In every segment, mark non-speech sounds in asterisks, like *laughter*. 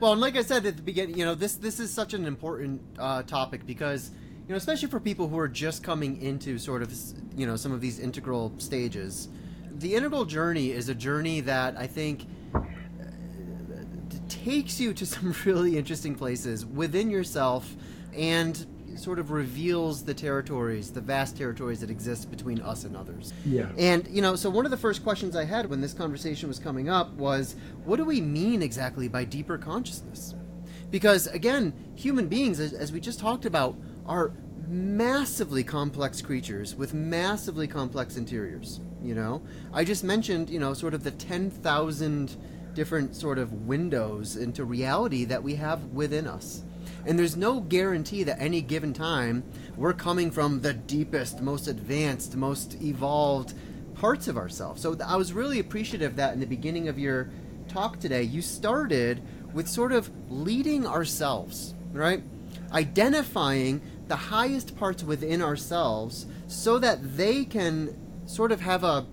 Well, and like I said at the beginning, you know, this this is such an important uh, topic because you know, especially for people who are just coming into sort of you know some of these integral stages. The integral journey is a journey that I think uh, takes you to some *laughs* really interesting places within yourself and sort of reveals the territories, the vast territories that exist between us and others. Yeah. And, you know, so one of the first questions I had when this conversation was coming up was what do we mean exactly by deeper consciousness? Because, again, human beings, as, as we just talked about, are massively complex creatures with massively complex interiors. You know, I just mentioned, you know, sort of the 10,000 different sort of windows into reality that we have within us. And there's no guarantee that any given time we're coming from the deepest, most advanced, most evolved parts of ourselves. So I was really appreciative that in the beginning of your talk today, you started with sort of leading ourselves, right? Identifying the highest parts within ourselves so that they can sort of have a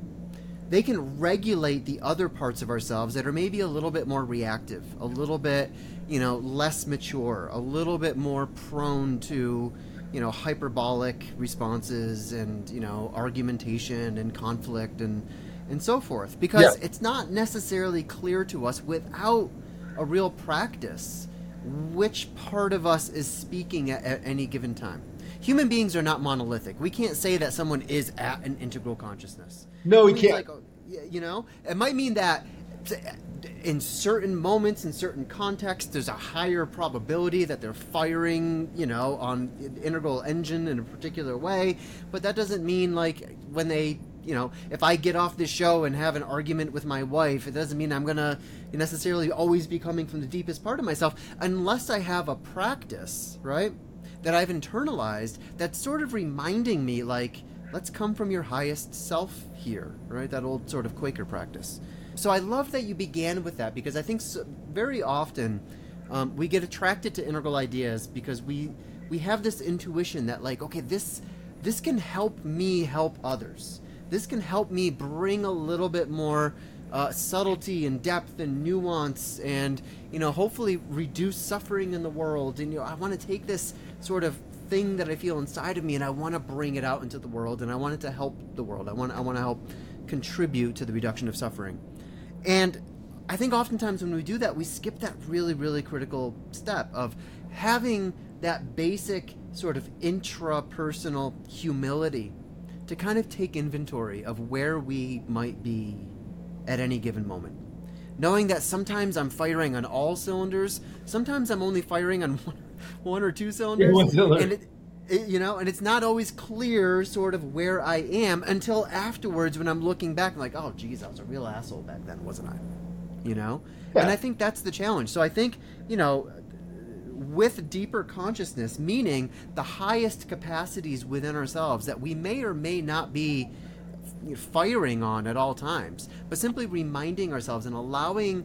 they can regulate the other parts of ourselves that are maybe a little bit more reactive, a little bit, you know, less mature, a little bit more prone to, you know, hyperbolic responses and, you know, argumentation and conflict and and so forth because Yeah. it's not necessarily clear to us without a real practice which part of us is speaking at, at any given time. Human beings are not monolithic. We can't say that someone is at an integral consciousness. No, we can't. like, you know, it might mean that in certain moments, in certain contexts, there's a higher probability that they're firing, you know, on an integral engine in a particular way. But that doesn't mean like when they, you know, if I get off this show and have an argument with my wife, it doesn't mean I'm gonna necessarily always be coming from the deepest part of myself, unless I have a practice, right? That I've internalized that's sort of reminding me, like, let's come from your highest self here, right? That old sort of Quaker practice. So I love that you began with that because I think so, very often um, we get attracted to integral ideas because we we have this intuition that like, okay, this this can help me help others. This can help me bring a little bit more uh, subtlety and depth and nuance and you know hopefully reduce suffering in the world and you know i want to take this sort of thing that i feel inside of me and i want to bring it out into the world and i want it to help the world i want i want to help contribute to the reduction of suffering and i think oftentimes when we do that we skip that really really critical step of having that basic sort of intrapersonal humility to kind of take inventory of where we might be at any given moment. Knowing that sometimes I'm firing on all cylinders, sometimes I'm only firing on *laughs* one, one or two cylinders, one cylinder. and it, it, you know, and it's not always clear sort of where I am until afterwards when I'm looking back, I'm like, oh, geez, I was a real asshole back then, wasn't I? You know, and I think that's the challenge. So I think you know, with deeper consciousness, meaning the highest capacities within ourselves that we may or may not be firing on at all times, but simply reminding ourselves and allowing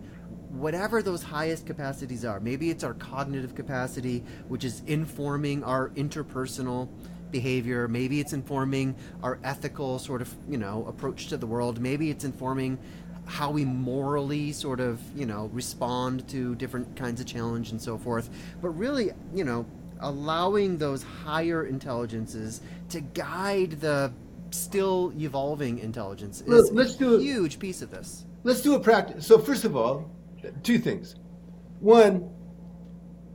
whatever those highest capacities are. Maybe it's our cognitive capacity, which is informing our interpersonal behavior. Maybe it's informing our ethical sort of, you know, approach to the world. Maybe it's informing how we morally sort of, you know, respond to different kinds of challenge and so forth. But really, you know, allowing those higher intelligences to guide the still evolving intelligence is let's a do it. huge piece of this. Let's do a practice. So first of all, two things. One,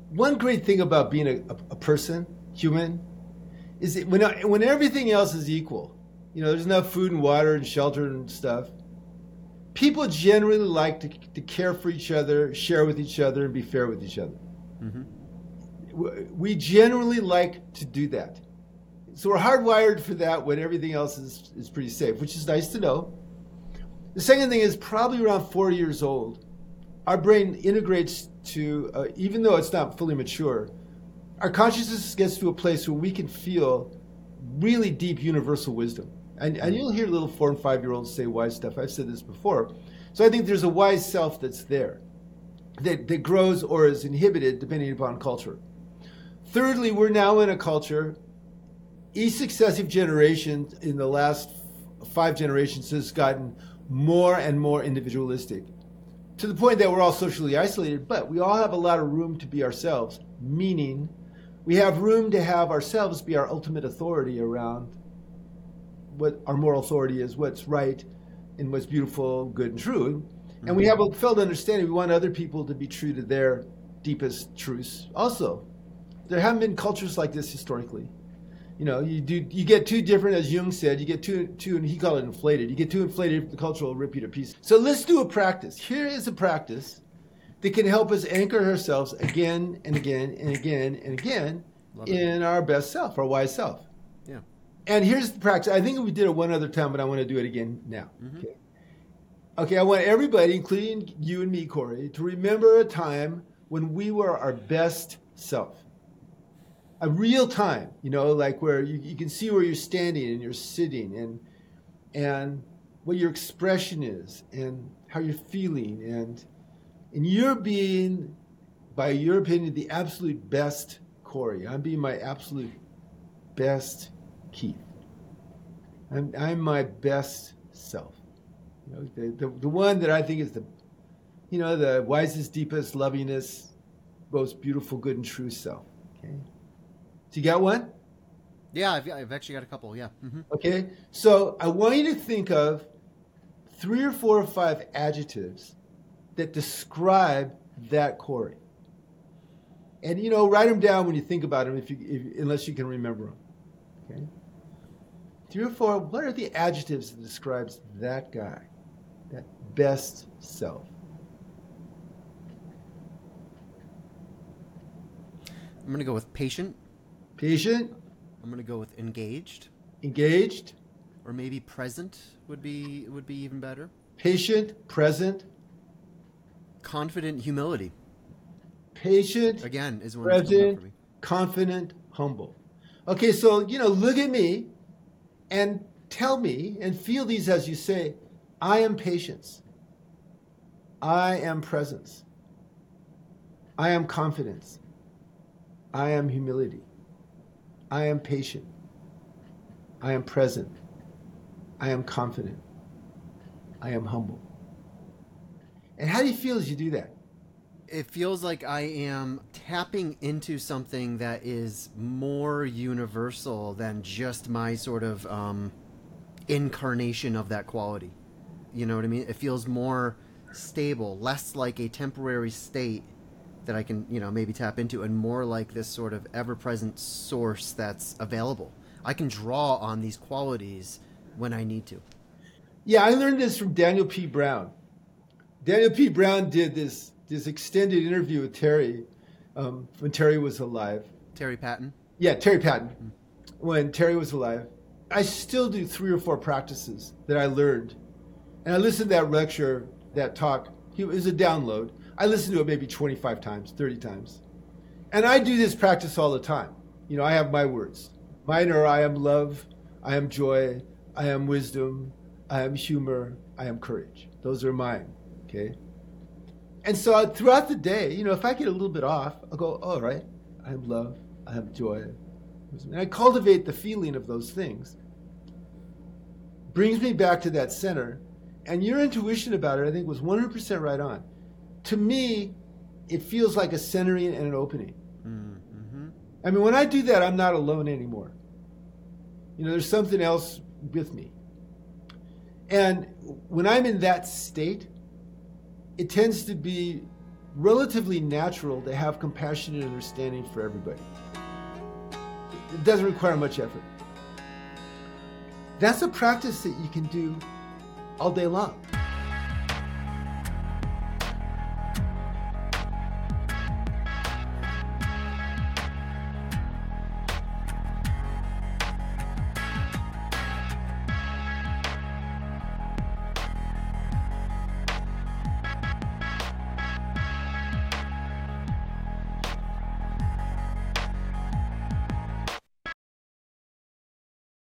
one great thing about being a, a, a person, human, is that when when everything else is equal, you know, there's enough food and water and shelter and stuff. People generally like to, to care for each other, share with each other, and be fair with each other. Mm-hmm. W- We generally like to do that. So we're hardwired for that when everything else is, is pretty safe, which is nice to know. The second thing is probably around four years old, our brain integrates to, uh, even though it's not fully mature, our consciousness gets to a place where we can feel really deep universal wisdom. And, and you'll hear little four and five year olds say wise stuff. I've said this before. So I think there's a wise self that's there that, that grows or is inhibited depending upon culture. Thirdly, we're now in a culture, each successive generation in the last five generations has gotten more and more individualistic. to the point that we're all socially isolated, but we all have a lot of room to be ourselves, meaning we have room to have ourselves be our ultimate authority around what our moral authority is, what's right and what's beautiful, good, and true. Mm-hmm. And we have a felt understanding we want other people to be true to their deepest truths also. There haven't been cultures like this historically you know, you do you get too different, as Jung said, you get too too, and he called it inflated. You get too inflated, the culture will rip you to pieces. So let's do a practice. Here is a practice that can help us anchor ourselves again and again and again and again Love in it. our best self, our wise self. Yeah. And here's the practice. I think we did it one other time, but I want to do it again now. Mm-hmm. Okay. Okay, I want everybody, including you and me, Corey, to remember a time when we were our best self a real time, you know, like where you, you can see where you're standing and you're sitting and and what your expression is and how you're feeling and and you're being, by your opinion, the absolute best Corey. I'm being my absolute best Keith. I'm I'm my best self. You know, the, the, the one that I think is the you know, the wisest, deepest, lovingest, most beautiful, good and true self. Okay. Do you got one? Yeah, I've, I've actually got a couple. Yeah. Mm-hmm. Okay. So I want you to think of three or four or five adjectives that describe that Corey. And you know, write them down when you think about them, if you, if, unless you can remember them. Okay. Three or four. What are the adjectives that describes that guy, that best self? I'm going to go with patient. Patient. I'm gonna go with engaged. Engaged. Or maybe present would be would be even better. Patient, present. Confident humility. Patient. Again is one present, confident, humble. Okay, so you know, look at me and tell me and feel these as you say, I am patience. I am presence. I am confidence. I am humility. I am patient. I am present. I am confident. I am humble. And how do you feel as you do that? It feels like I am tapping into something that is more universal than just my sort of um, incarnation of that quality. You know what I mean? It feels more stable, less like a temporary state that I can, you know, maybe tap into, and more like this sort of ever-present source that's available. I can draw on these qualities when I need to. Yeah, I learned this from Daniel P. Brown. Daniel P. Brown did this this extended interview with Terry um, when Terry was alive. Terry Patten. Yeah, Terry Patten. Mm-hmm. When Terry was alive, I still do three or four practices that I learned, and I listened to that lecture, that talk. It was a download I listen to it maybe 25 times, 30 times. And I do this practice all the time. You know, I have my words. Mine are I am love, I am joy, I am wisdom, I am humor, I am courage. Those are mine. Okay? And so throughout the day, you know, if I get a little bit off, I'll go, all right, I am love, I am joy. And I cultivate the feeling of those things. Brings me back to that center. And your intuition about it, I think, was 100% right on to me, it feels like a centering and an opening. Mm-hmm. I mean, when I do that, I'm not alone anymore. You know, there's something else with me. And when I'm in that state, it tends to be relatively natural to have compassion and understanding for everybody. It doesn't require much effort. That's a practice that you can do all day long.